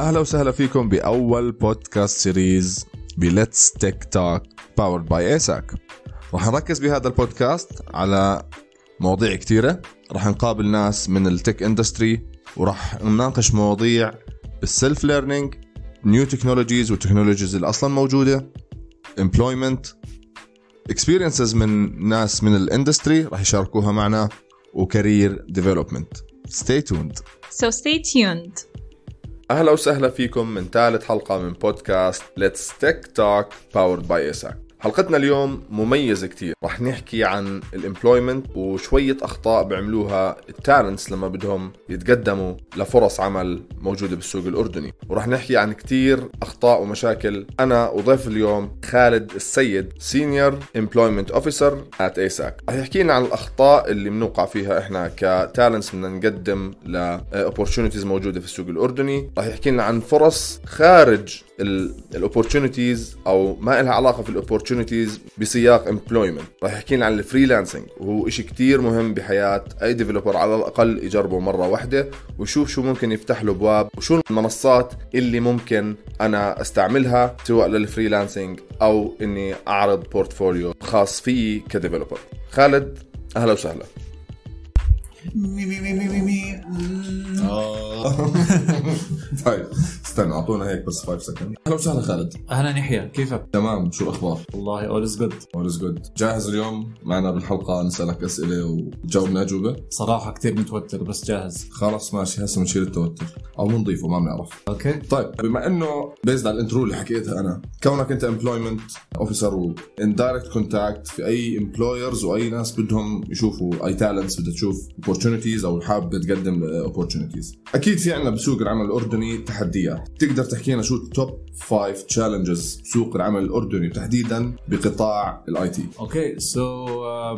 أهلا وسهلا فيكم بأول بودكاست series ب Let's Tech Talk powered by ASAC راح نركز بهذا البودكاست على مواضيع كثيرة راح نقابل ناس من ال tech industry وراح نناقش مواضيع بال self learning new technologies وال technologies اللي أصلا موجودة employment experiences من ناس من ال industry راح يشاركوها معنا و career development Stay tuned So stay tuned. أهلا وسهلا فيكم من ثالث حلقة من بودكاست Let's Tech Talk powered by ASAC حلقتنا اليوم مميزة كتير. رح نحكي عن ال employment وشوية أخطاء بيعملوها ال talents لما بدهم يتقدموا لفرص عمل موجودة بالسوق الأردني. ورح نحكي عن كتير أخطاء ومشاكل. أنا وضيف اليوم خالد السيد senior employment officer at ASAC رح يحكي لنا عن الأخطاء اللي بنوقع فيها إحنا ك talents بدنا نقدم ل opportunities موجودة في السوق الأردني. رح يحكي لنا عن فرص خارج ال opportunities أو ما لها علاقة في ال opportunities بسياق employment راح يحكي لنا عن ال freelancing وهو شيء كتير مهم بحياة أي developer على الأقل يجربه مرة واحدة ويشوف شو ممكن يفتح له ابواب وشو المنصات اللي ممكن أنا أستعملها سواء لل freelancing أو إني أعرض portfolio خاص فيي ك developer خالد أهلا وسهلا. مي مي مي مي مي مي. طيب. استنى أعطونا هيك بس 5 second أهلا وسهلا خالد. أهلا يحيى كيفك؟ تمام شو الأخبار؟ والله all is good All is good. جاهز اليوم؟ معنا بالحلقة نسألك أسئلة وتجاوبنا أجوبة. صراحة كثير متوتر بس جاهز. خلاص ماشي. هسه بنشيل التوتر. أو بنضيفه ما بنعرف. أوكي. طيب بما إنه based على ال intro اللي حكيتها أنا كونك أنت employment officer و in direct contact في أي employers وأي ناس بدهم يشوفوا أي talents بدها تشوف opportunities أو حابة تقدم opportunities. أكيد في عندنا بسوق العمل الأردني تحديات. تقدر تحكي لنا شو ال top 5 challenges بسوق العمل الأردني تحديدا بقطاع ال IT أوكي so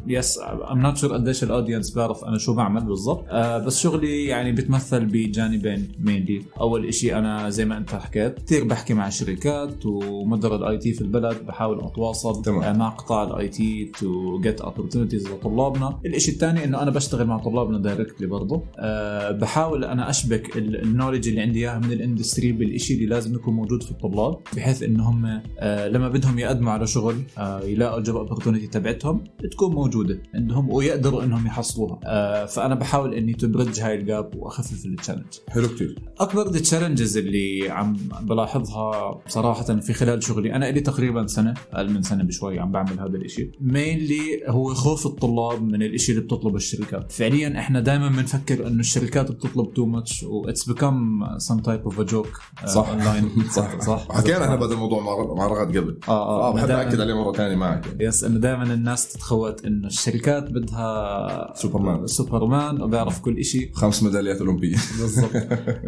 yes I'm not sure قديش ال audience بيعرف أنا شو بعمل بالضبط. Uh, بس شغلي يعني بتمثل بجانبين mainly أول شيء أنا زي ما أنت حكيت كثير بحكي مع شركات ومدراء ال IT في البلد بحاول أتواصل تمام. آه، مع قطاع ال IT to get opportunities لطلابنا. الشيء الثاني إنه أنا بشتغل مع طلابنا directly برضه أه بحاول أنا أشبك ال knowledge اللي عندي إياها من ال industry بالشيء اللي لازم يكون موجود في الطلاب بحيث انه هم أه لما بدهم يقدموا على شغل أه يلاقوا ال job opportunity تبعتهم تكون موجودة عندهم ويقدروا إنهم يحصلوها. أه فأنا بحاول إني to bridge هاي ال gap وأخفف ال challenge حلو كتير. أكبر ال challenges اللي عم بلاحظها صراحة في خلال شغلي أنا لي تقريبا سنة أقل من سنة بشوي عم بعمل هذا الإشي. mainly هو خوف الطلاب من الإشي اللي بتطلبه الشركات. فعليا إحنا دائما بنفكر إنه الشركات بتطلب too much و it's become some type of a joke صح. أونلاين. صح صح. حكينا إحنا بهذا الموضوع مع رغد قبل. آه آه. بحب اكد عليه مرة ثانية معك. yes إنه دائما الناس تتخوت إنه الشركات بدها سوبرمان. سوبرمان وبيعرف كل إشي. خمس ميداليات أولمبية. بالضبط.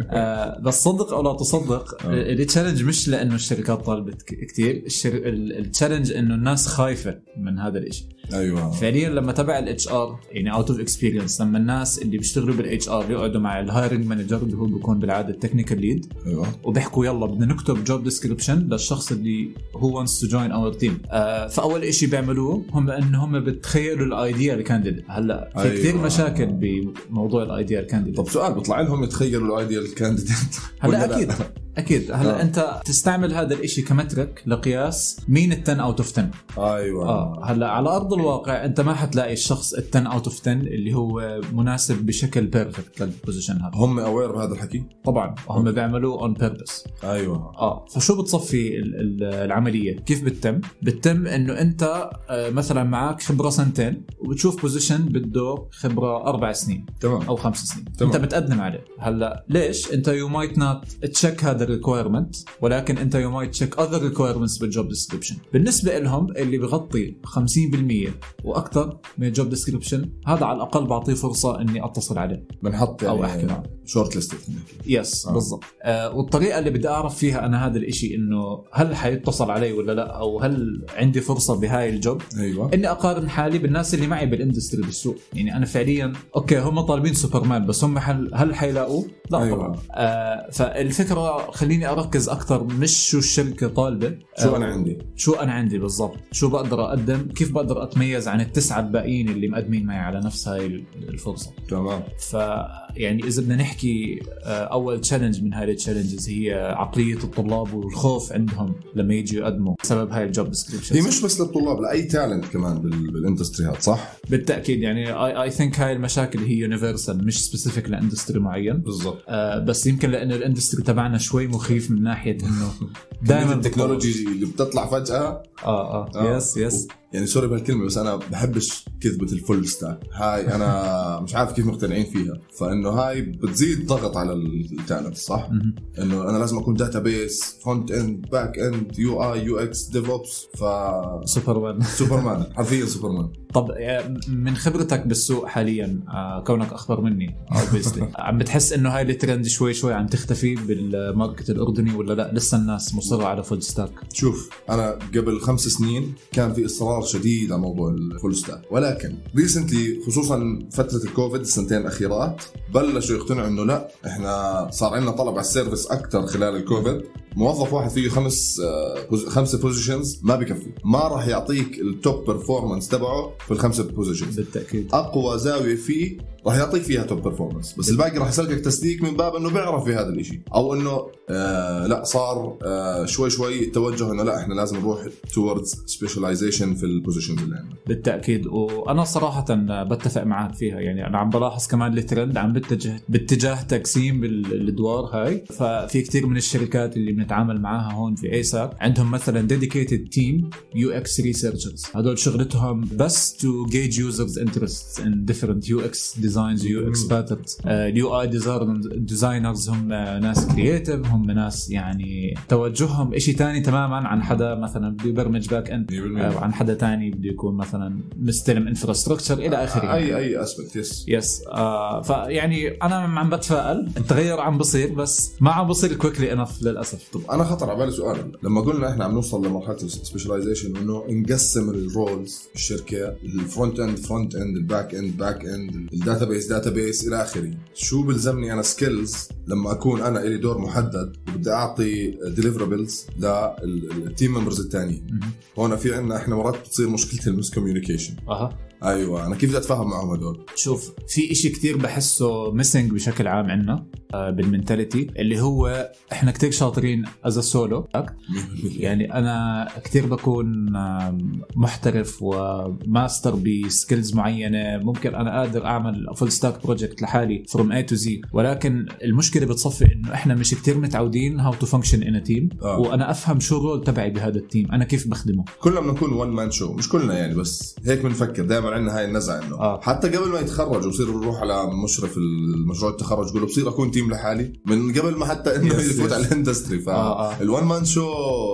آه بس صدق أو لا تصدق آه. ال challenge مش لأنه الشركات طالبت ك- كتير. الشر... ال challenge إنه الناس خايفة من هذا الإشي. أيوه. فعليا لما تبع ال HR يعني out of experience لما الناس اللي بيشتغلوا بال HR يقعدوا مع ال hiring manager اللي هو بيكون بالعادة ال technical lead أيوه. وبيحكوا يلا بدنا نكتب job description للشخص اللي هو wants to join our team. آه فأول إشي بيعملوه هم انه هم بتخيلوا ال ideal candidate هلأ في أيوة. كثير مشاكل بموضوع ال ideal candidate طب سؤال بيطلع لهم يتخيلوا ال ideal candidate هلأ أكيد. أكيد. هلا آه. أنت تستعمل هذا الإشي ك metric لقياس مين ال 10 out of 10 أيوه. آه هلا على أرض الواقع أنت ما حتلاقي الشخص ال 10 out of 10 اللي هو مناسب بشكل perfect لل position هذا. هم aware بهذا الحكي؟ طبعا. هم بيعملوه on purpose أيوه. آه فشو بتصفي ال- ال- العملية؟ كيف بتتم؟ بتتم إنه أنت آه، مثلا معك خبرة سنتين وبتشوف position بده خبرة أربع سنين تمام. أو خمس سنين. تمام. أنت بتقدم عليه. هلا ليش؟ أنت you might not check هذا ال requirement ولكن أنت you might check other requirements بال job description بالنسبة لهم اللي بغطي 50% وأكثر من ال job description هذا على الأقل بعطيه فرصة إني أتصل عليه. بنحط يعني أو أحكي معه. short list yes آه. بالضبط. آه والطريقة اللي بدي أعرف فيها أنا هذا الإشي إنه هل حيتصل علي ولا لا؟ أو هل عندي فرصة بهاي ال job؟ أيوه. إني أقارن حالي بالناس اللي معي بال industry بالسوق. يعني أنا فعليا أوكي هم طالبين سوبرمان بس هم هل هل حيلاقوه؟ لا أيوة. طبعا. آه فالفكرة خليني أركز أكثر مش شو الشركة طالبة شو آه، أنا عندي؟ شو أنا عندي بالضبط؟ شو بقدر أقدم؟ كيف بقدر أتميز عن التسعة الباقيين اللي مقدمين معي على نفس هاي الفرصة؟ تمام. ف يعني إذا بدنا نحكي آه، أول challenge من هاي ال challenges هي عقلية الطلاب والخوف عندهم لما يجوا يقدموا بسبب هاي ال job هي description مش بس للطلاب لأي talent كمان بال- بال industry هذا صح؟ بالتأكيد يعني I I think هاي المشاكل هي universal مش specific ل industry معين. بالضبط. آه بس يمكن لأنه ال industry تبعنا شوي مخيف من ناحية إنه دائما ال technology اللي بتطلع فجأة. آه آه. آه. yes yes يعني sorry بهالكلمه بس أنا بحبش كذبة ال full stack هاي أنا مش عارف كيف مقتنعين فيها. فإنه هاي بتزيد ضغط على ال talent صح. إنه أنا لازم أكون database front end back end UI UX DevOps ف superman. superman حرفيا سوبرمان. طب آه، من خبرتك بالسوق حاليا آه، كونك أخبر مني عم بتحس إنه هاي الترند شوي شوي عم تختفي بال market الأردني ولا لا؟ لسه الناس مصرة على full stack شوف أنا قبل خمس سنين كان في إصرار شديد على موضوع ال full stack ولكن recently خصوصا فترة الكوفيد السنتين الاخيرات بلشوا يقتنعوا إنه لا إحنا صار عندنا طلب على ال service أكثر خلال الكوفيد. موظف واحد فيه خمس آه، خمسه positions ما بكفي. ما راح يعطيك ال top performance تبعه في الخمسه positions بالتأكيد. أقوى زاوية فيه راح يعطيك فيها top performance بس الباقي راح يسلكك تسليك من باب إنه بيعرف في هذا الشيء أو إنه آه لا صار آه شوي شوي توجه إنه لا إحنا لازم نروح towards specialization في ال positions اللي عندنا. بالتأكيد. وأنا صراحة بتفق معك فيها. يعني أنا عم بلاحظ كمان الترند عم بتجه باتجاه تقسيم ال- الادوار هاي. ففي كثير من الشركات اللي بنتعامل معاها هون في ASAC عندهم مثلا dedicated team UX researchers هدول شغلتهم بس to gauge users interest in different UX designs UX ال UI designers هم ناس creative هم ناس يعني توجههم شيء ثاني تماما عن حدا مثلا بده يبرمج back end 100% أو عن حدا تاني بده يكون مثلا مستلم infrastructure إلى اخره any aspect yes yes آه فيعني أنا عم بتفائل التغير عم بصير بس ما عم بصير quickly enough للاسف طب أنا خطر على بالي سؤال لما قلنا إحنا عم نوصل لمرحله ال specialization انه نقسم ال roles الشركة ال front end front end ال back end back end ال database database إلى آخره. شو بلزمني أنا skills لما أكون أنا لي دور محدد وبدي أعطي deliverables لل team members الثانيين. هون في عندنا إحنا مرات بتصير مشكلة ال miscommunication أها. أيوه أنا كيف بدي أتفاهم معهم هدول؟ شوف في إشي كتير بحسه missing بشكل عام عنا آه بال mentality اللي هو إحنا كتير شاطرين as solo يعني أنا كثير بكون محترف و master ب skills معينة ممكن أنا قادر أعمل full stack project لحالي from A to Z ولكن المشكلة بتصفي إنه إحنا مش كثير متعودين how to function in team. وأنا أفهم شو ال role تبعي بهذا ال team أنا كيف بخدمه. كلنا بنكون one man show مش كلنا يعني بس هيك بنفكر. دائما عندنا هاي النزعة إنه. آه. حتى قبل ما يتخرج ويصير يروح على مشرف المشروع التخرج يقول له بصير أكون team لحالي. من قبل ما حتى إنه يفوت. على ال industry. آه، آه. فال one man show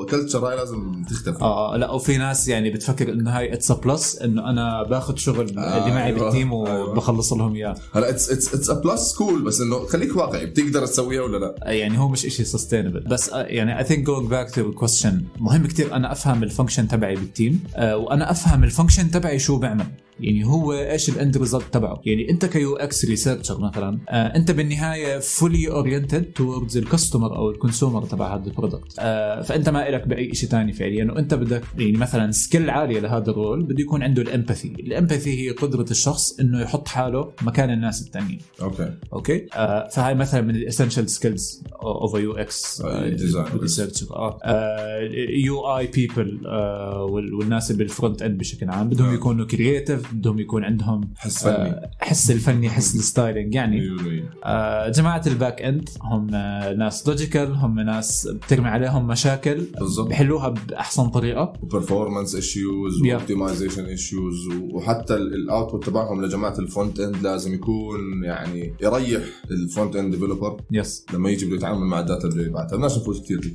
culture هاي لازم تختفي. آه آه، لا وفي ناس يعني بتفكر انه هاي it's plus إنه أنا باخذ شغل آه، اللي معي أيوة، بال team أيوة. وبخلص لهم إياه. هلا it's it's it's plus cool بس إنه خليك واقعي بتقدر تسويها ولا لا؟ يعني هو مش إشي sustainable بس آه، يعني I think going back to question مهم كتير أنا أفهم ال function تبعي بال team آه، وأنا أفهم ال function تبعي شو بيعمل. يعني هو إيش ال end result تبعه؟ يعني أنت ك UX researcher مثلا آه أنت بالنهاية fully oriented towards ال customer أو ال consumer تبع هذا ال product آه فأنت ما لك بأي شيء ثاني فعليا. وانت بدك يعني مثلا skill عالية لهذا ال role بده يكون عنده ال empathy ال empathy هي قدرة الشخص إنه يحط حاله مكان الناس الثانيين أوكي. أوكي؟ آه فهاي مثلا من ال essential skills of UX. researcher آه UI people والناس اللي بال front end بشكل عام. بدهم آه. يكونوا creative بدهم يكون عندهم حس فني. آه، حس الفني حس ال styling. يعني 100%. آه، جماعة ال back end هم آه، ناس logical هم ناس بترمي عليهم مشاكل بالضبط. بحلوها بأحسن طريقة. و performance issues. و optimization issues وحتى ال output تبعهم لجماعة ال front end لازم يكون يعني يريح ال front-end developer yes لما يجي بده يتعامل مع ال data اللي يبعثها بدناش نفوت كثير.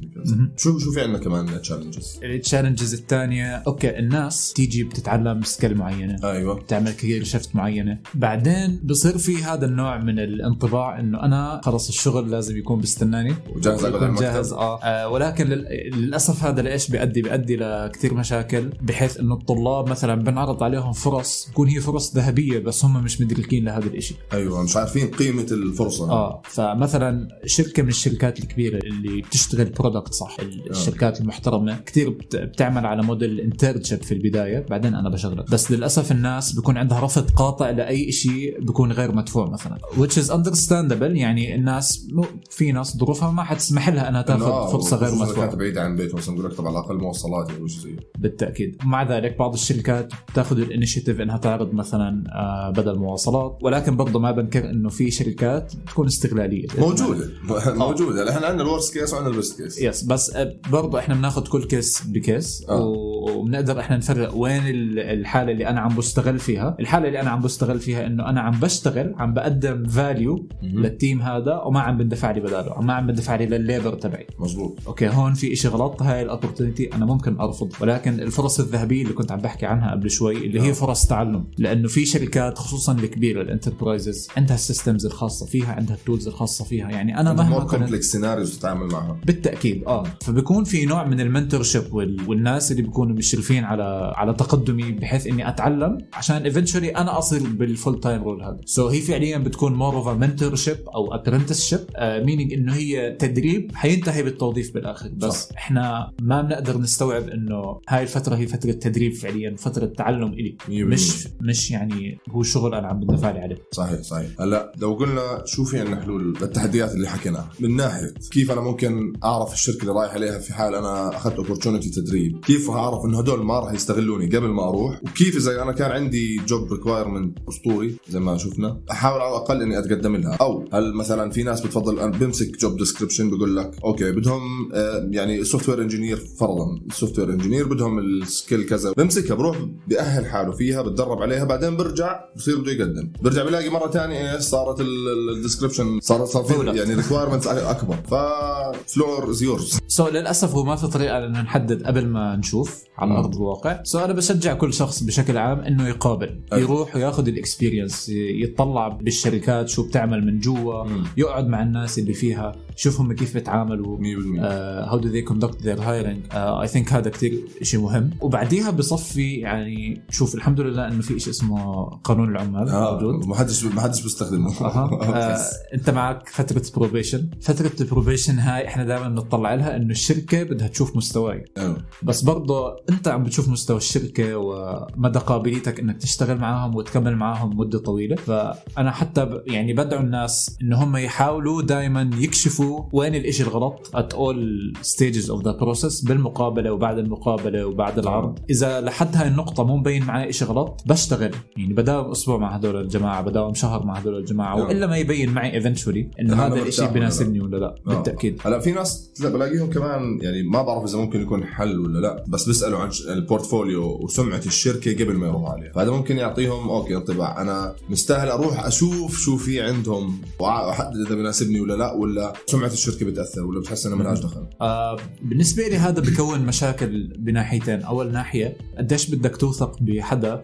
شو شو في عندنا كمان تشالنجز التشالنجز الثانية okay الناس تيجي بتتعلم skill معينة. أيوه أيوه. تعمل career shift معينة. بعدين بصير في هذا النوع من الانطباع إنه أنا خلص الشغل لازم يكون بيستناني وجاهز يكون. جاهز آه. آه ولكن لل- للأسف هذا لايش بيؤدي بيؤدي لكثير مشاكل بحيث إنه الطلاب مثلا بنعرض عليهم فرص تكون هي فرص ذهبية بس هم مش مدركين لهذا الإشي. أيوه مش عارفين قيمة الفرصة. آه فمثلا شركة من الشركات الكبيرة اللي بتشتغل product صح ال- الشركات المحترمة كثير بت- بتعمل على model internship في البداية بعدين أنا بشغلك. بس للأسف الناس بيكون عندها رفض قاطع لأي شيء بيكون غير مدفوع مثلا. Which is understandable يعني الناس مو في ناس ظروفها ما حتسمح لها إنها تأخذ آه، فرصة غير مدفوعة. كانت بعيده عن بيتهم مثلا بقول لك طبعا على الأقل مواصلات أو شيء زي بالتأكيد. مع ذلك بعض الشركات بتأخذ ال initiative إنها تعرض مثلا آه، بدل مواصلات. ولكن برضه ما بنكر إنه في شركات بتكون استغلالية. موجودة. موجودة. إحنا عندنا ال worst case وعندنا ال best case. Yes بس برضه إحنا بناخذ كل case ب case. آه. وبنقدر إحنا نفرق وين ال- الحالة اللي أنا عم بستغل فيها، الحالة اللي أنا عم بستغل فيها إنه أنا عم بشتغل عم بقدم value لل team هذا وما عم بندفع لي بداله، ما عم بندفع لي للل labor تبعي، مزبوط okay هون في إشي غلط هاي ال opportunity أنا ممكن أرفض. ولكن الفرص الذهبية اللي كنت عم بحكي عنها قبل شوي اللي هي آه. فرص تعلم. لأنه في شركات خصوصا الكبيرة ال enterprises عندها ال systems الخاصة فيها عندها ال tools الخاصة فيها. يعني أنا مهما كومبلكس سيناريوز تتعامل معها. بالتأكيد آه. فبكون في نوع من ال mentorship وال... والناس اللي بيكونوا مشرفين على على تقدمي بحيث إني أتعلم عشان eventually أنا أصل بال full-time role هذا. so هي فعليا بتكون more of mentorship أو apprenticeship meaning إنه هي تدريب حينتهي بالتوظيف بالآخر. بس صح. إحنا ما بنقدر نستوعب إنه هاي الفترة هي فترة تدريب فعليا فترة تعلم إلي. مش مش يعني هو شغل أنا عم بدفع لي عليه. صحيح صحيح. هلا لو قلنا شو في عندنا حلول للتحديات اللي حكيناها من ناحية كيف أنا ممكن أعرف الشركة اللي رايح عليها في حال أنا أخذت opportunity تدريب كيف أعرف إنه هدول ما راح يستغلوني قبل ما أروح وكيف إذا أنا كان عندي job requirement أسطوري زي ما شفنا. أحاول على الأقل إني أتقدم لها. أو هل مثلا في ناس بتفضل أنا بمسك job description بقول لك okay بدهم آه، يعني software engineer فرضا. ال software engineer بدهم ال skill كذا. بمسكها بروح بأهل حالي فيها بتدرب عليها بعدين برجع بصير بده يقدم. برجع بلاقي مرة ثانية إيش صارت ال description صار صار في. يعني requirements أكبر. ف floor is yours. So للأسف هو ما في طريقة لأنه نحدد قبل ما نشوف على مم. أرض الواقع. so أنا بشجع كل شخص بشكل عام إنه يقابل أيوة. يروح وياخذ ال experience يطلع بالشركات شو بتعمل من جوا. يقعد مع الناس اللي فيها يشوف هم كيف بيتعاملوا 100% how do they conduct their hiring I think هذا كثير شيء مهم. وبعديها بصفي يعني شوف الحمد لله إنه في شيء اسمه قانون العمال آه موجود. ما حدش ما حدش بيستخدمه. أها. آه، أنت معك فترة probation فترة ال probation هاي إحنا دائما بنطلع لها إنه الشركة بدها تشوف مستواي. أيوة. بس برضه أنت عم بتشوف مستوى الشركة ومدى قابليتك إنك تشتغل معاهم وتكمل معاهم مدة طويلة فأنا حتى ب يعني بدعو الناس إن هم يحاولوا دائما يكشفوا وين الإشي الغلط at all stages of the process بالمقابلة وبعد المقابلة وبعد العرض إذا لحد هاي النقطة مو مبين معي إشي غلط بشتغل يعني بداوم أسبوع مع هدول الجماعة بداوم شهر مع هدول الجماعة نعم. وإلا ما يبين معي eventually انه هذا لا. بيناسبني ولا لا آه. بالتأكيد هلا في ناس لا بلاقيهم كمان يعني ما بعرف إذا ممكن يكون حل ولا لا بس بيسألوا عن ال portfolio وسمعة الشركة قبل ما يروحوا عليها فهذا ممكن يعطيهم okay انطباع أنا مستاهل أروح أشوف شو في عندهم وأحدد إذا بيناسبني ولا لا ولا سمعة الشركة بتأثر ولا بتحس انها ملهاش دخل. آه بالنسبة لي هذا بكون مشاكل بناحيتين. أول ناحية قديش بدك توثق بحدا؟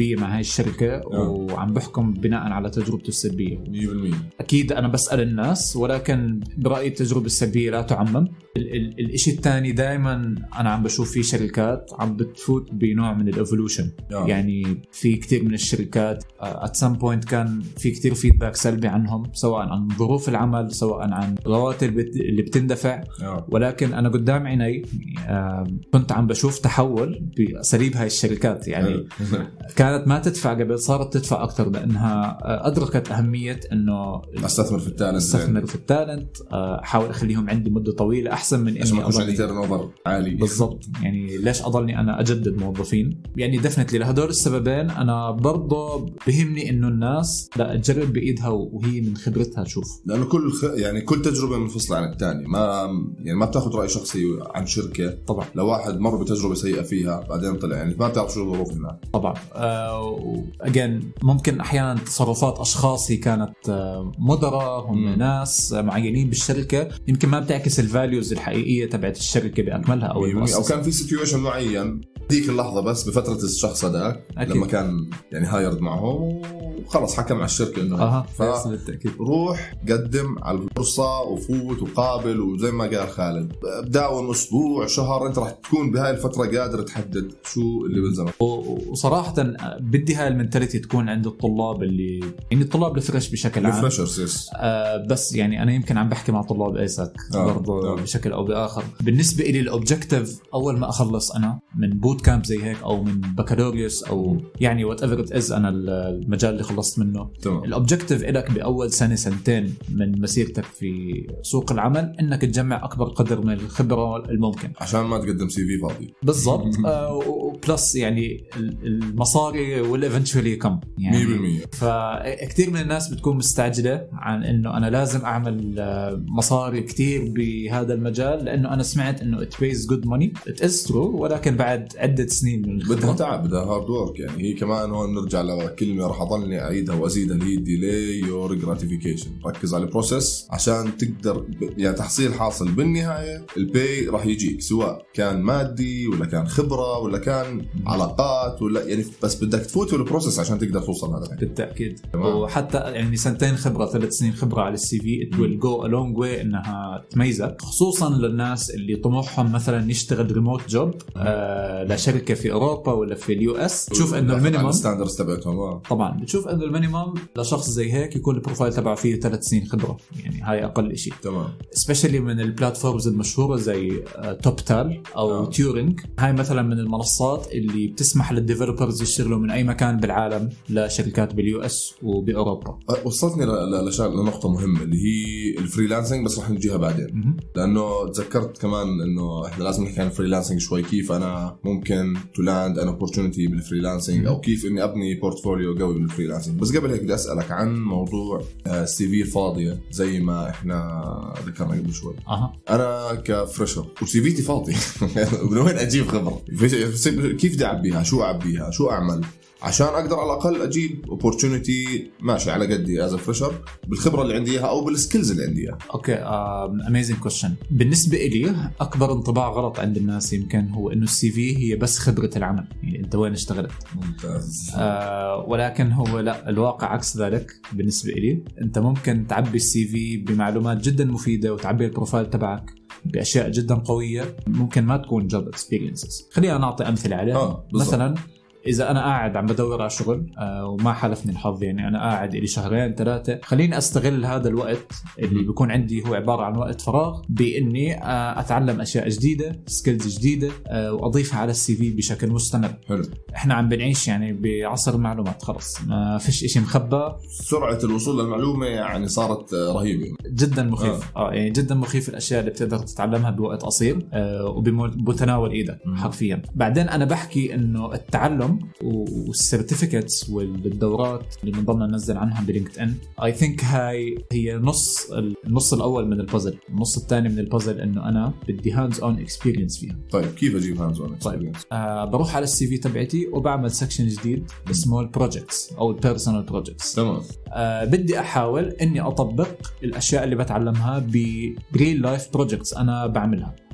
مع هاي الشركة وعم بحكم بناء على تجربته السلبية 100% أكيد أنا بسأل الناس ولكن برأيي التجربة السلبية لا تعمم. ال- ال- الإشي الثاني دائما أنا عم بشوف في شركات عم بتفوت بنوع من ال evolution آه. يعني في كثير من الشركات at some point كان في كثير feedback سلبي عنهم سواء عن ظروف العمل سواء عن رواتب بت- اللي بتندفع. آه. ولكن أنا قدام عيني كنت عم بشوف تحول بأساليب هاي الشركات. يعني حلو. كانت ما تدفع قبل صارت تدفع أكثر لأنها آه، أدركت أهمية إنه أستثمر في ال talent. أستثمر في التالنت آه، أحاول أخليهم عندي مدة طويلة أحسن من ما اني يكونش عندي turnover عالي. بالضبط. يعني ليش أضلني أنا أجدد موظفين؟ يعني definitely لهدول السببين أنا برضه بهمني إنه الناس لا تجرب بإيدها وهي من خبرتها تشوف لأنه كل خ... يعني كل تجربة منفصله عن الثانية ما يعني ما بتاخذ رأي شخصي عن شركة. طبعا. لو واحد مر بتجربة سيئة فيها بعدين طلع. يعني ما بتعرف شو الظروف هناك. طبعا. again ممكن أحيانا تصرفات أشخاص هي كانت آه، مدراء هم. ناس آه، معينين بالشركة. يمكن ما بتعكس ال values الحقيقية تبعت الشركة بأكملها أو أو المؤسسة. كان في situation معين. ديك اللحظة بس بفترة الشخص هذاك. لما كان يعني hired معهم وخلص حكم على الشركة إنه أها بالتأكيد. روح قدم على الفرصة وفوت وقابل وزي ما قال خالد. داوم أسبوع شهر أنت راح تكون بهاي الفترة قادر تحدد شو اللي بلزمك و- وصراحه بدي هاي ال mentality تكون عند الطلاب اللي يعني الطلاب ال fresh بشكل عام. ال freshers yes آه بس يعني أنا يمكن عم بحكي مع طلاب ASAC آه، برضه آه. بشكل أو بآخر. بالنسبة لي ال objective أول ما أخلص أنا من boot camp زي هيك أو من بكالوريوس أو يعني whatever it is أنا المجال اللي خلصت منه. تمام. ال objective لك بأول سنة سنتين من مسيرتك في سوق العمل إنك تجمع أكبر قدر من الخبرة الممكن. عشان ما تقدم CV فاضي. بالضبط. آه plus يعني ال- المصاري و ال eventually كم يعني 100% فكثير من الناس بتكون مستعجلة عن إنه أنا لازم أعمل آه، مصاري كثير بهذا المجال لإنه أنا سمعت إنه it pays good money it is true ولكن بعد عدة سنين من بدها تعب بدها hard work يعني هي كمان هون نرجع لكلمة راح أضلني أعيدها وأزيدها اللي هي delay your gratification ركز على ال process عشان تقدر يعني تحصيل حاصل بالنهاية ال pay راح يجيك سواء كان مادي ولا كان خبرة ولا كان علاقات ولا يعني بس بدك تفوت في ال process عشان تقدر توصل هذا بالتأكيد. تمام. وحتى يعني سنتين خبرة ثلاث سنين خبرة على ال CV it will go a long way إنها تميزك خصوصا للناس اللي طموحهم مثلا يشتغل remote job آه لشركه في أوروبا ولا في ال US. تشوف إنه ال minimum ال standards تبعتهم آه. طبعا. بتشوف إنه ال minimum لشخص زي هيك يكون ال profile تبعه فيه ثلاث سنين خبرة. يعني هاي أقل شيء تمام. specially من ال platforms المشهورة زي Toptal أو آه. Turing هاي مثلا من المنصات اللي بتسمح لل developers يشتغلوا من أي مكان بالعالم لشركات بال US وبأوروبا. وصلتني ل- ل- لشغلة لنقطة مهمة اللي هي ال freelancing بس رح نجيها بعدين. لأنه تذكرت كمان إنه إحنا لازم نحكي عن ال freelancing شوي كيف أنا ممكن to land an opportunity بال freelancing أو كيف إني أبني portfolio قوي بال freelancing بس قبل هيك بدي أسألك عن موضوع ال CV الفاضيه زي ما إحنا ذكرنا قبل شوي. أها. أنا ك fresher و CV تي فاضي من وين أجيب خبره كيف بدي أعبيها؟ شو أعبيها؟ شو أعمل؟ عشان أقدر على الأقل أجيب opportunity ماشي على قدي as fresher بالخبرة اللي عندي إياها أو بال skills اللي عندي إياها. okay amazing question بالنسبة لي أكبر انطباع غلط عند الناس يمكن هو إنه ال CV هي بس خبرة العمل. يعني أنت وين اشتغلت؟ ممتاز. آه ولكن هو لا الواقع عكس ذلك بالنسبة لي أنت ممكن تعبي ال CV بمعلومات جدا مفيدة وتعبي ال profile تبعك بأشياء جدا قوية. ممكن ما تكون job experiences خلينا نعطي أمثلة عليها. آه،. مثلا إذا أنا قاعد عم بدور على شغل آه وما حالفني الحظ يعني أنا قاعد لي شهرين ثلاثة خليني أستغل هذا الوقت اللي بيكون عندي هو عبارة عن وقت فراغ بإني آه أتعلم أشياء جديدة skills جديدة آه وأضيفها على ال CV بشكل مستمر. حلو. إحنا عم بنعيش يعني بعصر المعلومات خلص ما فيش إشي مخبى سرعة الوصول للمعلومة يعني صارت آه، رهيبة. جدا مخيف. آه, يعني جدا مخيف الأشياء اللي بتقدر تتعلمها بوقت قصير آه وبمتناول إيدك. حرفيا. بعدين أنا بحكي إنه التعلم وال certificates والدورات اللي بنضلنا ننزل عنها ب LinkedIn I think هاي هي نص النص الأول من البازل النص الثاني من البازل إنه أنا بدي hands on experience فيها. طيب كيف أجيب hands on طيب. آه بروح على ال CV تبعتي وبعمل section جديد اسمه ال projects أو ال personal projects تمام. آه بدي أحاول إني أطبق الأشياء اللي بتعلمها ب real life projects أنا بعملها.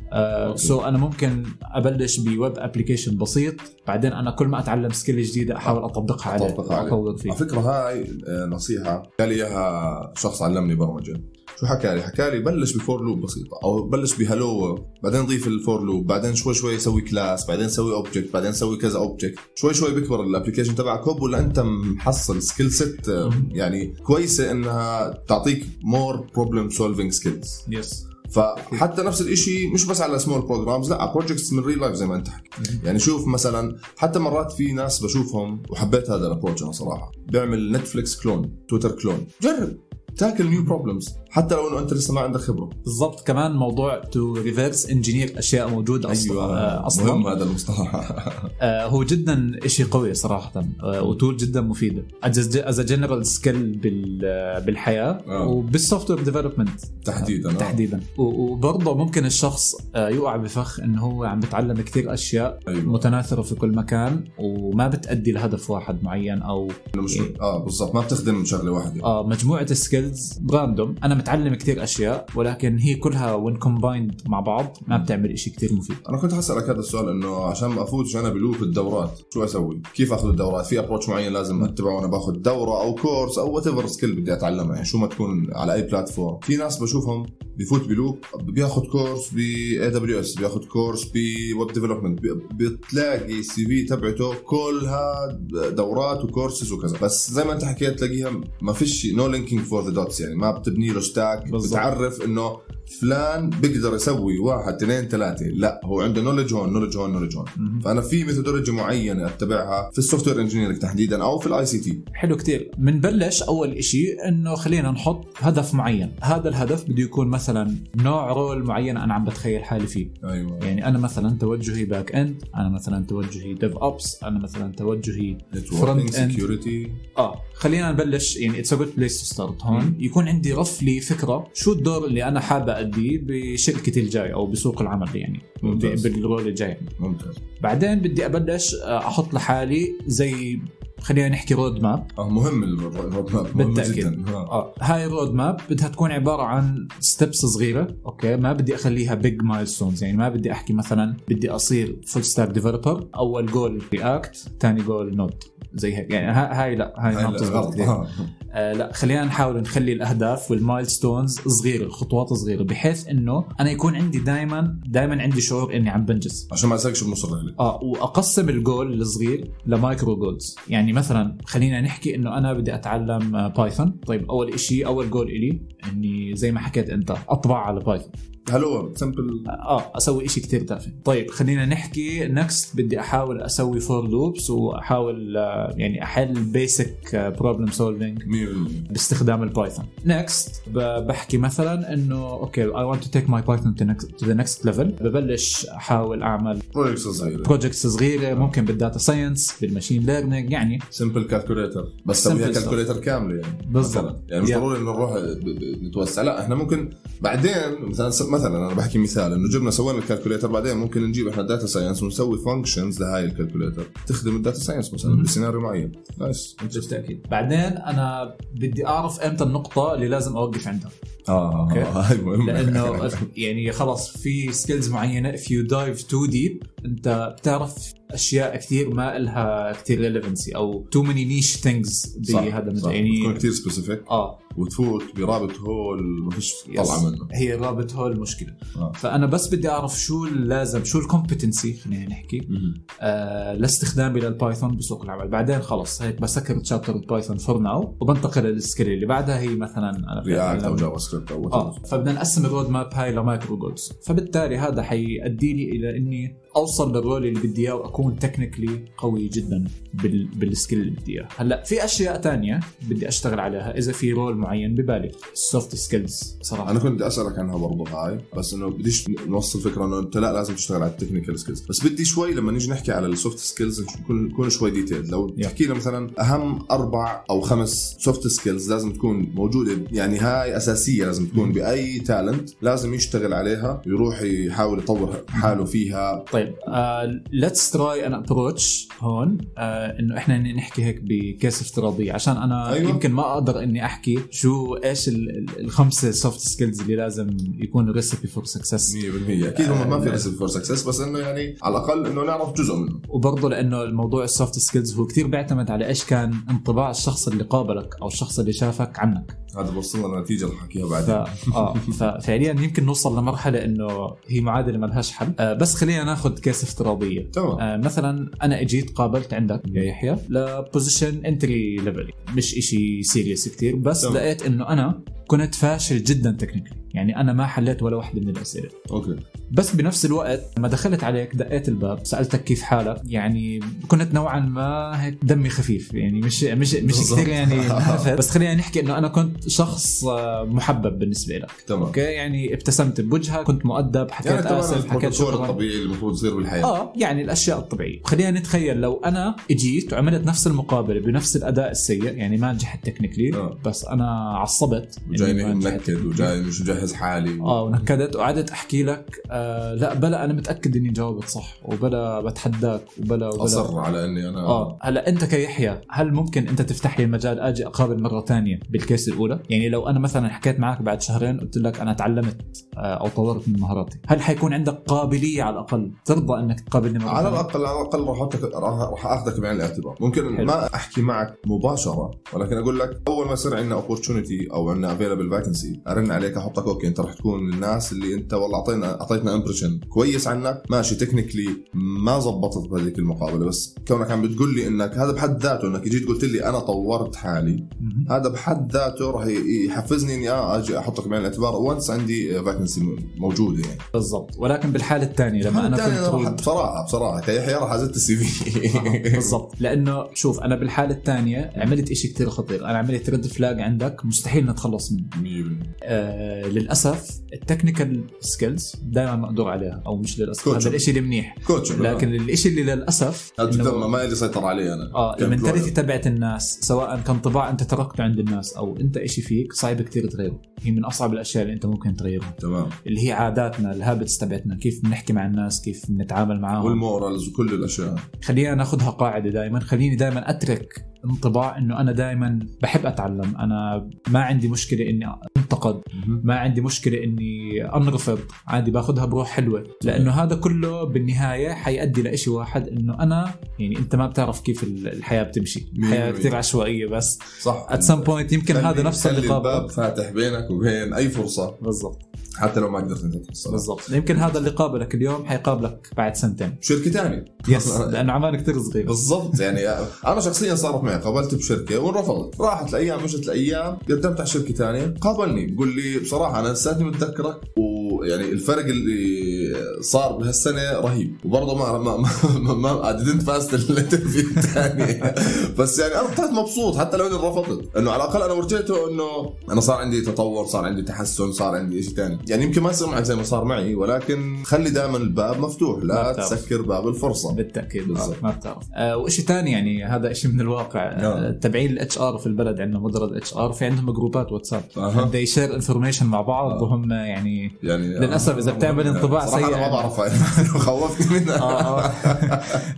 so أنا ممكن أبلش ب web application بسيط بعدين أنا كل ما أتعلم skill جديدة أحاول أطبقها عليه أطبقها عليه. اطور فيه. على فكرة هاي آه، نصيحة. قال لي إياها شخص علمني برمجة. شو حكى لي؟ حكى لي بلش ب for loop بسيطة أو بلش ب hello بعدين ضيف ال for loop بعدين شوي شوي سوي class بعدين سوي object بعدين سوي كذا object شوي شوي بيكبر ال application تبعك هوب ولا أنت محصل skill set يعني كويسة إنها تعطيك more problem solving skills yes فحتى نفس الشيء مش بس على small programs لا projects من real life زي ما أنت حكي يعني شوف مثلا حتى مرات في ناس بشوفهم وحبيت هذا ال approach أنا صراحة. بيعمل Netflix clone Twitter clone جرب tackle new problems حتى لو إنه أنت لسه ما عندك خبرة. بالضبط. كمان موضوع to reverse engineer أشياء موجودة أصلا. آه، أصلا. مهم هذا المصطلح. آه، هو جدا شيء قوي صراحة. آه، و tool جدا مفيدة as general skill بالحياة. آه. وبال software development تحديدا. آه. تحديدا. وبرضه ممكن الشخص يوقع بفخ انه هو عم بتعلم كثير أشياء أيوه. متناثرة في كل مكان وما بتأدي لهدف واحد معين أو مش آه بالضبط. ما بتخدم شغلة واحدة. آه مجموعة ال skills ب random أنا متعلم كتير أشياء ولكن هي كلها when combined مع بعض ما بتعمل إشي كتير مفيد. أنا كنت حسألك هذا السؤال إنه عشان ما افوتش أنا ب loop الدورات شو أسوي؟ كيف آخذ الدورات؟ في approach معين لازم أتبعه؟ وأنا باخذ دورة أو course أو whatever skill بدي اتعلمها يعني شو ما تكون على أي platform في ناس بشوفهم بفوت ب loop بياخذ course ب AWS بياخذ course ب web development بتلاقي ال CV تبعته كلها دورات وكورسز وكذا. بس زي ما أنت حكيت تلاقيها ما فيش no linking for the dots يعني ما بتبني له بالضبط. بتعرف إنه فلان بيقدر يسوي واحد اثنين ثلاثة. لا هو عنده knowledge هون knowledge هون knowledge هون. فأنا في methodology معينة أتبعها في ال software engineering تحديدا أو في ال ICT حلو كتير. بنبلش أول إشي إنه خلينا نحط هدف معين. هذا الهدف بده يكون مثلا نوع role معين أنا عم بتخيل حالي فيه. أيوه. يعني أنا مثلا توجهي back end أنا مثلا توجهي DevOps أنا مثلا توجهي front end. سكيورتي آه خلينا نبلش. يعني it's a good place to start هون. مم. يكون عندي roughly فكرة شو الدور اللي أنا حابب اديه بشركتي الجاي أو بسوق العمل يعني ممتاز. بال role الجاي ممتاز. بعدين بدي أبلش آه، أحط لحالي زي خلينا نحكي road map آه مهم ال road map مهم بالتأكيد. جدا. آه. آه. هاي ال road map بدها تكون عبارة عن steps صغيرة okay؟ ما بدي أخليها big milestones يعني ما بدي أحكي مثلا بدي أصير full stack developer أول goal React ثاني goal Node زي هيك. يعني ها- هاي لا هاي, هاي ما بتزبط آه. آه لا خلينا نحاول نخلي الأهداف وال milestones صغيرة خطوات صغيرة بحيث إنه أنا يكون عندي دائما دايما عندي شعور إني عم بنجز. عشان ما أسألكش بنص الرحلة. آه وأقسم الجول الصغير ل micro goals يعني مثلا خلينا نحكي إنه أنا بدي أتعلم Python طيب أول إشي أول جول إلي إني زي ما حكيت أنت أطبع على Python هل هو simple آه أسوي إشي كتير تافه طيب خلينا نحكي next بدي أحاول أسوي for loops وأحاول آه، يعني أحل basic problem solving 100% باستخدام ال Python next بحكي مثلا إنه okay I want to take my Python to the next level ببلش أحاول أعمل projects صغيرة. projects صغيرة ممكن بال data science بال machine learning يعني simple calculator بس سويها. calculator كاملة يعني بالضبط. يعني مش. ضروري إنه نروح نتوسع. لا إحنا ممكن بعدين مثلا مثلا أنا بحكي مثال إنه جبنا سوينا ال calculator بعدين ممكن نجيب إحنا data science ونسوي functions لهاي ال calculator. تخدم ال data science مثلا. بسيناريو معين. nice بالتاكيد بعدين أنا بدي أعرف إمتى النقطة اللي لازم أوقف عندها. آه. هاي مهمة. لأنه يعني خلاص في skills معينة. If you dive too deep أنت بتعرف أشياء كثير ما لها كثير relevancy أو too many niche things بهذا صح. المجال تكون يعني كثير specific آه وتفوت ب rabbit hole ما فيش. طلعة منه هي rabbit hole المشكلة آه. فأنا بس بدي أعرف شو اللازم شو ال competency خلينا نحكي. آه لاستخدامي لل Python بسوق العمل بعدين خلص هيك بسكر chapter ال Python for now وبنتقل لل skill اللي بعدها هي مثلا أنا React أو جافا سكريبت أو آه. فبدنا نقسم ال road map هاي ل micro goals فبالتالي هذا حيؤدي لي إلى إني أوصل لل role اللي بدي إياه وأكون technically قوي جدا بال... بال skill اللي بدي إياه. هلأ في أشياء تانية بدي أشتغل عليها إذا في role معين ببالي. ال soft skills صراحة. أنا كنت بدي أسألك عنها برضه هاي بس إنه بديش نوصل فكرة إنه أنت لا لازم تشتغل على ال technical skills بس بدي شوي لما نيجي نحكي على ال soft skills نكون نكون شوي detail لو Yeah. تحكي لنا مثلا أهم أربع أو خمس soft skills لازم تكون موجودة يعني هاي أساسية لازم تكون بأي talent لازم يشتغل عليها يروح يحاول يطور حاله فيها. طيب. let's try an approach هون. آه إنه إحنا نحكي هيك ب case افتراضية. عشان أنا أيوة. يمكن ما أقدر إني أحكي شو إيش ال- ال- الخمسة soft skills اللي لازم يكونوا recipe for success 100% أكيد هم ما في. recipe for success بس إنه يعني على الأقل إنه نعرف جزء منه. وبرضه لأنه الموضوع ال soft skills هو كثير بيعتمد على إيش كان انطباع الشخص اللي قابلك أو الشخص اللي شافك عنك. هذا بوصلنا لنتيجه رح احكيها ف... بعدين آه ففعليا يمكن نوصل لمرحلة إنه هي معادلة ما لهاش حل. آه بس خلينا ناخذ case افتراضية. تمام. آه مثلا أنا أجيت قابلت عندك يا يحيى ل position entry level مش إشي serious كتير بس تمام. لقيت إنه أنا كنت فاشل جدا technically يعني أنا ما حليت ولا واحدة من الأسئلة. okay. بس بنفس الوقت لما دخلت عليك دقيت الباب سألتك كيف حالك؟ يعني كنت نوعا ما هيك دمي خفيف يعني مش مش مش. كثير يعني؟ بس خلينا نحكي إنه أنا كنت شخص آه، محبب بالنسبة لك. تمام. okay؟ يعني ابتسمت بوجهك كنت مؤدب حكيت يعني آسف حكيت شكرا الطبيعي اللي المفروض يصير بالحياة. آه يعني الأشياء الطبيعية. خلينا نتخيل لو أنا إجيت وعملت نفس المقابلة بنفس الأداء السيء يعني ما نجحت technically آه. بس أنا عصبت. وجاي إني ما نجحت. منكد وجاي مش مجهز مجهز حالي آه ونكدت وقعدت أحكي لك آه لا بلا أنا متأكد إني جاوبت صح و bla بتحداك و bla و bla أصر على إني أنا آه هلا أنت كيحيى هل ممكن أنت تفتح لي المجال أجي أقابل مرة ثانية بال case الأولى يعني لو أنا مثلا حكيت معك بعد شهرين قلت لك أنا تعلمت آه، أو طورت من مهاراتي هل حيكون عندك قابلية على الأقل ترضى إنك تقابلني مرة على؟ الأقل على الأقل راح راح أخذك بعين الاعتبار ممكن حلو. ما أحكي معك مباشرة ولكن أقول لك أول ما يصير عندنا opportunity أو عندنا available vacancy أرن عليك أحطك okay انت راح تكون من الناس اللي انت والله اعطينا أعطيتنا impression كويس عنك ماشي technically ما زبطت بهذيك المقابلة بس كونك عم بتقول لي إنك هذا بحد ذاته إنك جيت قلت لي أنا طورت حالي. هذا بحد ذاته راح يحفزني إني آه أجي أحطك بعين الاعتبار once عندي vacancy موجوده يعني. بالضبط. ولكن بالحالة الثانية لما أنا كنت rude- بصراحه بصراحة كيحيى راح أزت ال CV. بالضبط. لأنه شوف أنا بالحالة الثانية عملت إشي كتير خطير. أنا عملت red flag عندك مستحيل نتخلص منه. 100% آه للأسف ال technical skills دائما مقدور عليها أو مش للأسف. هذا الشيء المنيح coach لكن الشيء اللي للأسف إنه- ما ما اللي سيطر علي أنا. آه ال mentality. تبعت الناس سواء كان طباع أنت تركته عند الناس أو أنت إشي فيك صعب كتير تغيره. هي من أصعب الأشياء اللي أنت ممكن تغيرها تمام. اللي هي عاداتنا ال habits تبعتنا كيف بنحكي مع الناس كيف بنتعامل معاهم. وال morals وكل الأشياء. خلينا ناخذها قاعدة دائما خليني دائما أترك انطباع إنه أنا دائما بحب أتعلم. أنا ما عندي مشكلة إني أنتقد. ما عندي مشكلة إني أنرفض. عادي باخذها بروح حلوة. لأنه هذا كله بالنهاية حيؤدي لإشي واحد إنه أنا يعني أنت ما بتعرف كيف الحياة بتمشي. الحياة كثير عشوائية بس. صح. at some point يمكن هذا نفس اللي الباب فاتح بينك وبين أي فرصة. بالضبط. حتى لو ما قدرت أنت تحصلها بالضبط. يمكن هذا اللي قابلك اليوم حيقابلك بعد سنتين. شركة ثانية. yes لأنه عمان كثير صغير. بالضبط يعني أنا شخصيا صارت معي قابلت بشركة وانرفضت راحت الأيام مشت الأيام قدمت على شركة ثانية. قابلني بقول لي بصراحة أنا لساتني متذكرك ويعني الفرق اللي صار بهالسنة رهيب. وبرضه ما ما ما, ما didn't pass ال interview الثاني. بس يعني أنا طلعت مبسوط حتى لو إني رفضت. إنه على الأقل أنا ورجيته إنه أنا صار عندي تطور صار عندي تحسن صار عندي شيء ثاني يعني يمكن ما يصير معك زي ما صار معي ولكن خلي دائما الباب مفتوح. لا. تسكر باب الفرصة. بالتأكيد بالضبط. آه ما بتعرف. آه وشيء ثاني يعني هذا شيء من الواقع. آه نعم. تبعين ال HR في البلد عندنا مدراء HR في عندهم group ات واتساب. they share information مع بعض آه. وهم يعني يعني للأسف إذا بتعمل انطباع صراحة سيء. أنا ما بعرف خوفتني منها. آه آه.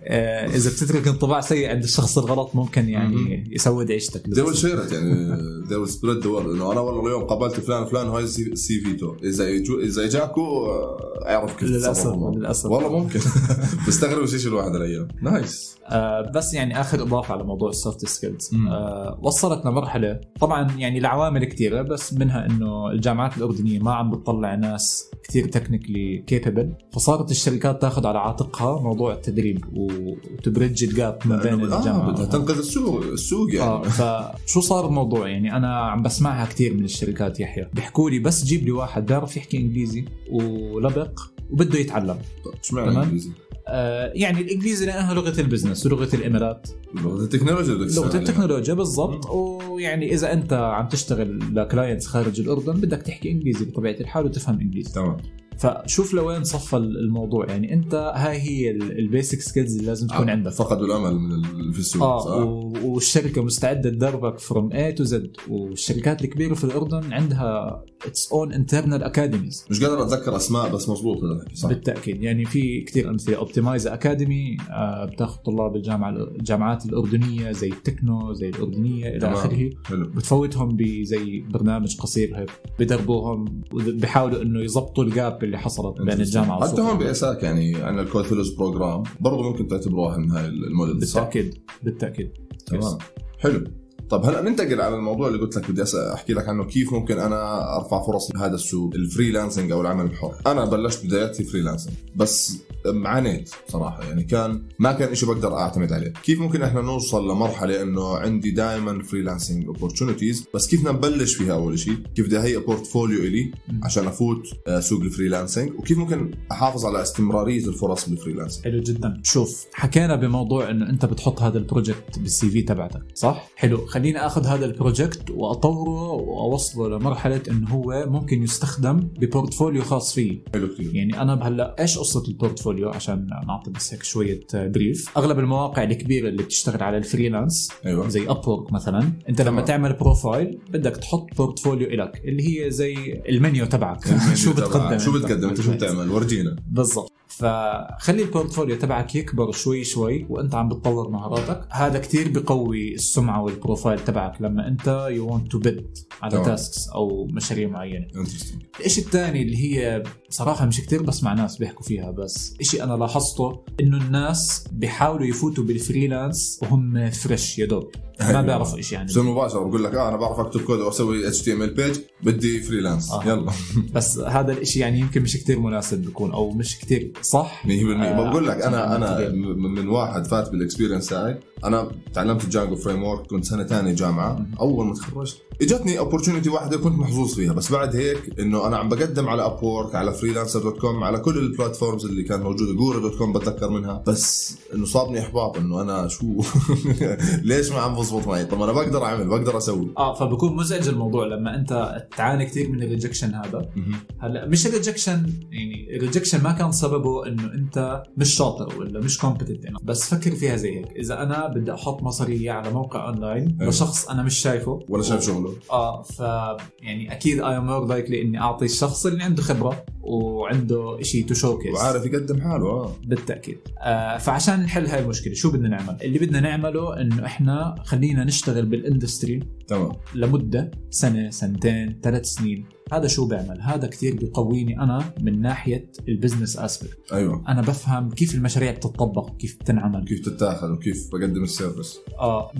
آه، إذا بتترك انطباع سيء عند الشخص الغلط ممكن يعني يسود عيشتك they will share it يعني. They will spread the word. إنه أنا والله اليوم قابلت فلان فلان هاي ال CV تو. إذا يجو إذا اجاكوا آه، أعرف كيف تتصرفوا. للأسف. والله ممكن. بستغرب إيش الواحد الأيام. nice آه بس يعني اخر إضافة على موضوع ال soft skills. آه وصلت لمرحله طبعا يعني لعوامل كثيره بس منها إنه الجامعات الأردنية ما عم بتطلع ناس كثير technically capable فصارت الشركات تاخذ على عاتقها موضوع التدريب وت bridge ال gap ما بين آه الجامعة بدها تنقذ السوق السوق يعني. فشو صار الموضوع؟ يعني أنا عم بسمعها كثير من الشركات يحيى. بيحكوا لي بس جيب لي واحد بيعرف يحكي إنجليزي ولبق وبده يتعلم. إيش معنى تمام. إنجليزي؟ آه يعني الإنجليزي لأنها لغة ال business ولغة الإمارات. لغة التكنولوجيا بدك لغة. التكنولوجيا بالضبط. ويعني إذا أنت عم تشتغل ل clients خارج الأردن بدك تحكي إنجليزي بطبيعة الحال وتفهم إنجليزي. تمام. فشوف لوين صفى الموضوع. يعني أنت هاي هي ال basic skills اللي لازم تكون آه، عندك. فقدوا الامل من في السوق آه صح؟ والشركة مستعدة تدربك from A to Z والشركات الكبيرة في الأردن عندها its own internal academies مش قادر أتذكر أسماء بس مزبوط هذا الحكي صح. بالتأكيد. يعني في كثير أمثلة. Optimize Academy بتاخذ طلاب الجامعة الجامعات الأردنية زي التكنو زي الأردنية إلى. آخره. بتفوتهم بزي برنامج قصير هيك. بدربوهم وبيحاولوا إنه يزبطوا ال gap اللي حصلت بين الجامعة حتى هون ب ASAC يعني عندنا ال Code Fellows program برضه ممكن تعتبروها من هاي الموديل صح؟ بالتأكيد. بالتأكيد. تمام. حلو. طب هلا ننتقل على الموضوع اللي قلت لك بدي أحكي لك عنه. كيف ممكن أنا أرفع فرصي بهذا السوق ال freelancing أو العمل الحر؟ أنا بلشت بداياتي freelancing بس عانيت صراحة. يعني كان ما كان شيء بقدر أعتمد عليه. كيف ممكن إحنا نوصل لمرحلة إنه عندي دائما freelancing opportunities بس كيف بدنا نبلش فيها أول شيء كيف بدي أهيئ portfolio إلي عشان أفوت آه، سوق ال freelancing؟ وكيف ممكن أحافظ على استمرارية الفرص بال freelancing؟ حلو جدا. شوف حكينا بموضوع إنه أنت بتحط هذا ال project بال CV تبعتك صح؟ حلو خليني آخذ هذا ال project وأطوره وأوصله لمرحلة انه هو ممكن يستخدم ب portfolio خاص فيه. حلو كثير. يعني أنا هلا إيش قصة ال portfolio portfolio عشان نعطي بس هيك شوية brief أغلب المواقع الكبيرة اللي بتشتغل على ال freelance أيوه. زي Upwork مثلا أنت لما تمام. تعمل profile بدك تحط portfolio إلك اللي هي زي المنيو تبعك. شو بتقدم شو. بتقدم؟ انت شو بتعمل؟ ورجينا. بالضبط. فخلي ال portfolio تبعك يكبر شوي شوي وانت عم بتطور مهاراتك. هذا كتير بقوي السمعة وال profile تبعك لما انت you want to bid على. tasks أو مشاريع معينة. الإشي الثاني اللي هي صراحة مش كتير بسمع ناس بيحكوا فيها بس إشي أنا لاحظته إنه الناس بيحاولوا يفوتوا بال freelance وهم fresh يا دوب. ما. بيعرفوا إشي يعني. بصير مباشر بقول لك آه أنا بعرف أكتب كود واسوي HTML page بدي freelance آه. يلا. بس هذا الإشي يعني يمكن مش كتير مناسب بيكون أو مش كتير صح؟ 100% آه، بقول لك أنا أنا من واحد فات بال experience تاعي أنا تعلمت Django framework كنت سنة ثانية جامعة. أول ما تخرجت. إجتني opportunity واحدة كنت محظوظ فيها بس بعد هيك إنه أنا عم بقدم على Upwork على Freelancer dot com على كل ال platforms اللي كانت موجودة. Guru dot com بتذكر منها. بس إنه صابني إحباط إنه أنا شو؟ ليش ما عم بزبط معي؟ طب أنا بقدر أعمل بقدر أسوي. آه فبكون مزعج الموضوع لما أنت تعاني كثير من ال rejection هذا. هلا مش ال rejection يعني ال rejection ما كان سببه إنه أنت مش شاطر ولا مش competent بس فكر فيها زي هيك. إذا أنا بدي أحط مصاري على موقع أونلاين أيوة. لشخص أنا مش شايفه. ولا شايف شغله. آه ف يعني أكيد I am more likely إني أعطي الشخص اللي عنده خبرة وعنده شيء to showcase وعارف يقدم حاله آه. بالتأكيد. آه فعشان نحل هاي المشكلة شو بدنا نعمل؟ اللي بدنا نعمله إنه إحنا خلينا نشتغل بال industry تمام. لمدة سنة سنتين ثلاث سنين. هذا شو بيعمل هذا كتير بيقويني أنا من ناحية ال business aspect أيوه. أنا بفهم كيف المشاريع بتطبق كيف بتنعمل كيف تتاخذ وكيف بقدم ال service آه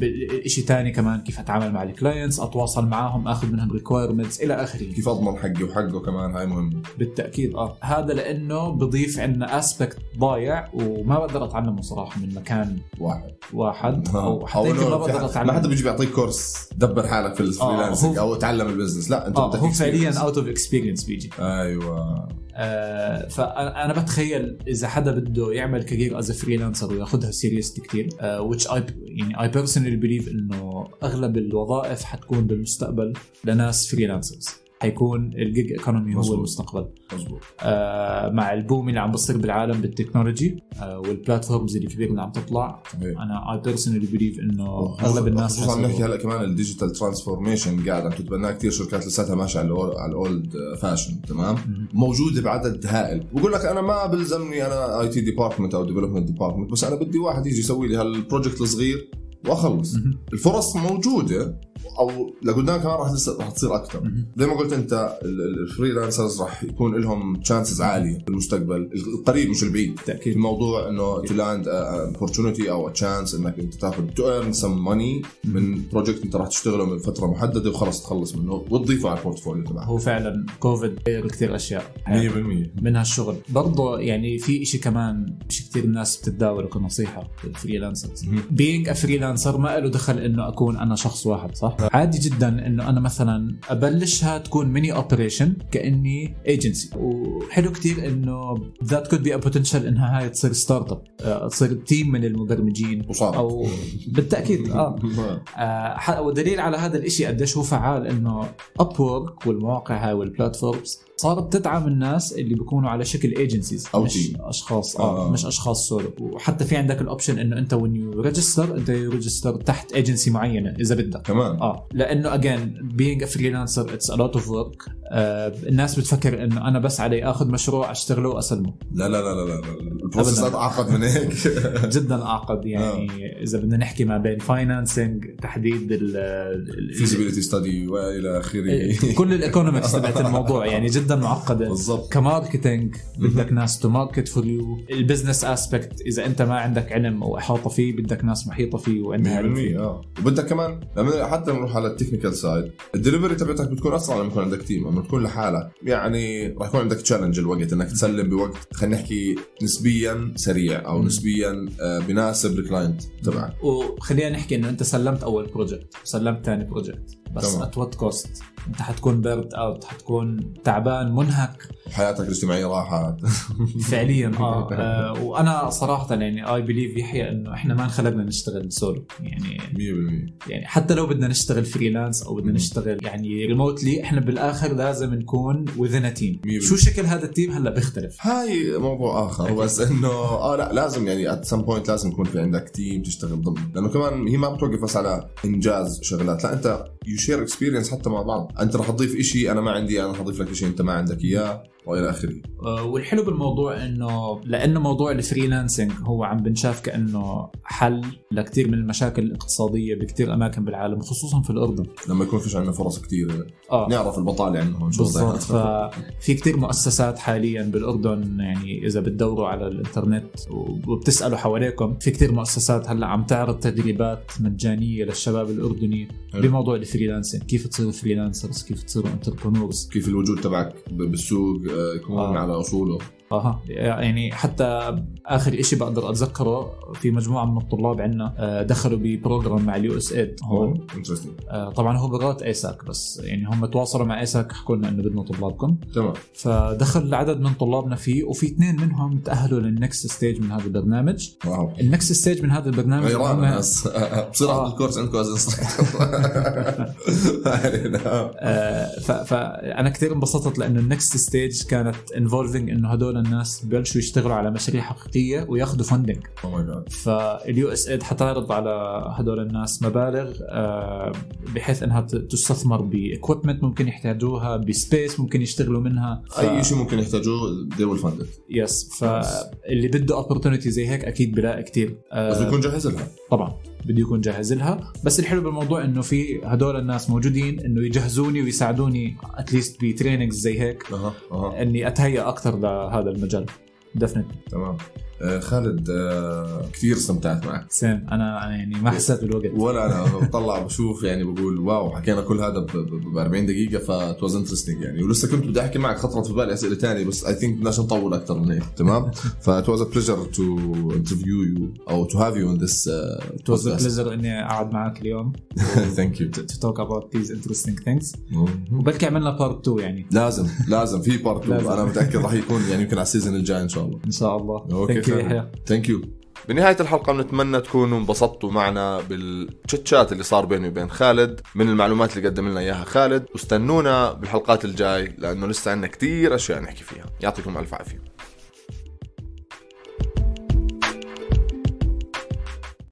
شيء ثاني كمان كيف أتعامل مع ال clients أتواصل معاهم آخذ منهم requirements إلى آخره. كيف أضمن حقي وحقه كمان هاي مهمة. بالتأكيد آه. هذا لأنه بضيف عندنا aspect ضايع وما بقدر أتعلمه صراحة من مكان واحد. واحد. أو أو حتى ما بقدر حد- ما حدا بيجي بيعطيك course دبر حالك في ال freelancing هو- أو تعلم ال business لا أنت بدك هو فعليا. out of experience بيجي. أيوه. آه فانا بتخيل إذا حدا بده يعمل career as freelancer وياخذها seriously كثير which I يعني I personally believe إنه أغلب الوظائف حتكون بالمستقبل لناس freelancers حيكون ال gig economy هو. المستقبل مزبوط آه مع ال boom اللي عم بصير بالعالم بال technology آه وال platforms الكبيره اللي عم تطلع صحيح. أنا I personally believe إنه أغلب الناس خصوصا نحكي هلأ كمان ال digital transformation قاعد عم تتبناها كثير شركات لساتها ماشية على على ال old fashion تمام. موجودة بعدد هائل بقول لك أنا ما بلزمني أنا IT department أو development department بس أنا بدي واحد يجي يسوي لي هال project الصغير وأخلص. الفرص موجودة أو لقدام كمان راح راح تصير أكثر. زي ما قلت أنت ال- ال- ال freelancers راح يكون لهم chances عالية في المستقبل. القريب مش البعيد. بالتأكيد. الموضوع إنه to land opportunity أو chance إنك أنت تاخذ to earn some money من project أنت راح تشتغله من فترة محددة وخلص تخلص منه. وتضيفه على ال portfolio تبعك. هو فعلا كوفيد غير كثير أشياء. 100% منها الشغل برضه يعني في إشي كمان مش كثير الناس بتتداوله كنصيحة لل freelancers. Being freelancer ما له دخل إنه أكون أنا شخص واحد صح؟ عادي جدا إنه أنا مثلا أبلشها تكون mini operation كأني ايجنسي وحلو كتير إنه that could be a potential إنها هاي تصير startup تصير team من المبرمجين. وصارت أو بالتأكيد آه. آه، ودليل على هذا الإشي قديش هو فعال إنه Upwork والمواقع هاي وال platforms صارت تدعم الناس اللي بيكونوا على شكل agencies مش. أشخاص آه, آه. مش أشخاص سولو وحتى في عندك ال option إنه أنت when you register أنت register تحت ايجنسي معينة إذا بدك. كمان آه لأنه again being freelancer it's a lot of work الناس بتفكر إنه أنا بس علي آخذ مشروع أشتغله وأسلمه. لا لا لا لا لا ال process أبداً. اتعقد من هيك. جدا أعقد يعني إذا بدنا نحكي ما بين financing تحديد ال- study وإلى آخره. كل ال economics تبعت الموضوع يعني جدا معقدة. بالضبط. ك marketing بدك ناس to market for you ال business aspect إذا أنت ما عندك علم أو احاطه فيه بدك ناس محيطة فيه وعندها علم 100% فيه. آه. وبدك كمان لما حتى نروح على ال technical side ال delivery تبعتك بتكون أسرع لما يكون عندك team لما تكون لحالك. يعني راح يكون عندك challenge الوقت إنك تسلم بوقت خلينا نحكي نسبيا سريع أو. نسبيا آه، بيناسب ال client تبعك. وخلينا نحكي إنه أنت سلمت أول project سلمت ثاني project بس. at what cost أنت حتكون burned out حتكون تعبان منهك. حياتك الاجتماعية راحت. فعليا آه, آه وأنا صراحة يعني I believe يحيى إنه إحنا ما انخلقنا نشتغل سولو يعني 100% يعني حتى لو بدنا نشتغل freelance أو بدنا. نشتغل يعني remotely إحنا بالآخر لازم نكون team. مية شو شكل هذا ال team هلأ بيختلف؟ هاي موضوع آخر أكيد. بس إنه آه لا لازم يعني at some point لازم يكون في عندك team تشتغل ضمن. لأنه كمان هي ما بتوقف بس على إنجاز شغلات لا أنت you share experience حتى مع بعض. أنت رح تضيف شيء أنا ما عندي أنا حضيف لك شيء أنت ما عندك إياه. والى اخره آه، والحلو بالموضوع إنه لأنه موضوع ال freelancing هو عم بنشاف كأنه حل لكثير من المشاكل الاقتصادية بكثير أماكن بالعالم خصوصا في الأردن. لما يكون فيش عندنا فرص كثير آه. نعرف البطاله عندهم شو بالضبط. ففي كتير مؤسسات حاليا بالأردن يعني إذا بتدوروا على الإنترنت وبتسألوا حواليكم في كتير مؤسسات هلأ عم تعرض تدريبات مجانية للشباب الأردني حلو. بموضوع ال freelancing. كيف تصيروا freelancers؟ كيف تصيروا entrepreneurs كيف الوجود تبعك بالسوق؟ آه، يكون آه. على أصوله أها. يعني حتى آخر شيء بقدر أتذكره في مجموعة من الطلاب عندنا آه، دخلوا ب program مع ال USAID. هون آه، طبعا هو بغات آيساك بس يعني هم تواصلوا مع آيساك حكوا لنا إنه بدنا طلابكم. تمام. فدخل عدد من طلابنا فيه وفي اثنين منهم تأهلوا للنكست ستيج من هذا البرنامج. واو. النكست ستيج من هذا البرنامج غيران الناس. بصير. اخذ الكورس عندكم از فأنا كثير انبسطت لأنه النكست ستيج كانت انفولفينج إنه هدول الناس ببلشوا يشتغلوا على مشاريع حقيقية وياخذوا فندنج فال USAID حتعرض على هدول الناس مبالغ آه، بحيث إنها تستثمر ب equipment ممكن يحتاجوها ب space ممكن يشتغلوا منها. ف... أي شيء ممكن يحتاجوه they will fund it. Yes فاللي بده opportunity زي هيك أكيد بلاقي كثير بس يكون جاهز لها. طبعا. بده يكون جاهز لها. بس الحلو بالموضوع إنه في هدول الناس موجودين إنه يجهزوني ويساعدوني at least ب trainings زي هيك. أها أها. إني أتهيأ أكثر لهذا المجال. Definitely تمام. خالد آه، كثير استمتعت معك. Same أنا يعني ما حسيت بالوقت. ولا أنا بطلع بشوف يعني بقول wow حكينا كل هذا ب 40 دقيقة فا it was interesting يعني. ولسه كنت بدي أحكي معك خطرت في بالي أسئلة ثانية بس I think بدناش نطول أكثر من هيك تمام؟ فا it was a pleasure to interview you أو to have you in this It was a pleasure إني أقعد معك اليوم. Thank you to, to talk about these interesting things. وبلكي عملنا part 2 يعني. لازم لازم في part 2 لازم. أنا متأكد راح يكون يعني يمكن على ال season الجاي إن شاء الله. إن شاء الله. Okay. Thank you. يحيى thank you بنهاية الحلقة بنتمنى تكونوا انبسطتوا معنا بال chit chat اللي صار بيني وبين خالد من المعلومات اللي قدم لنا إياها خالد. واستنونا بالحلقات الجاي لأنه لسه عندنا كتير أشياء نحكي فيها. يعطيكم ألف عافية.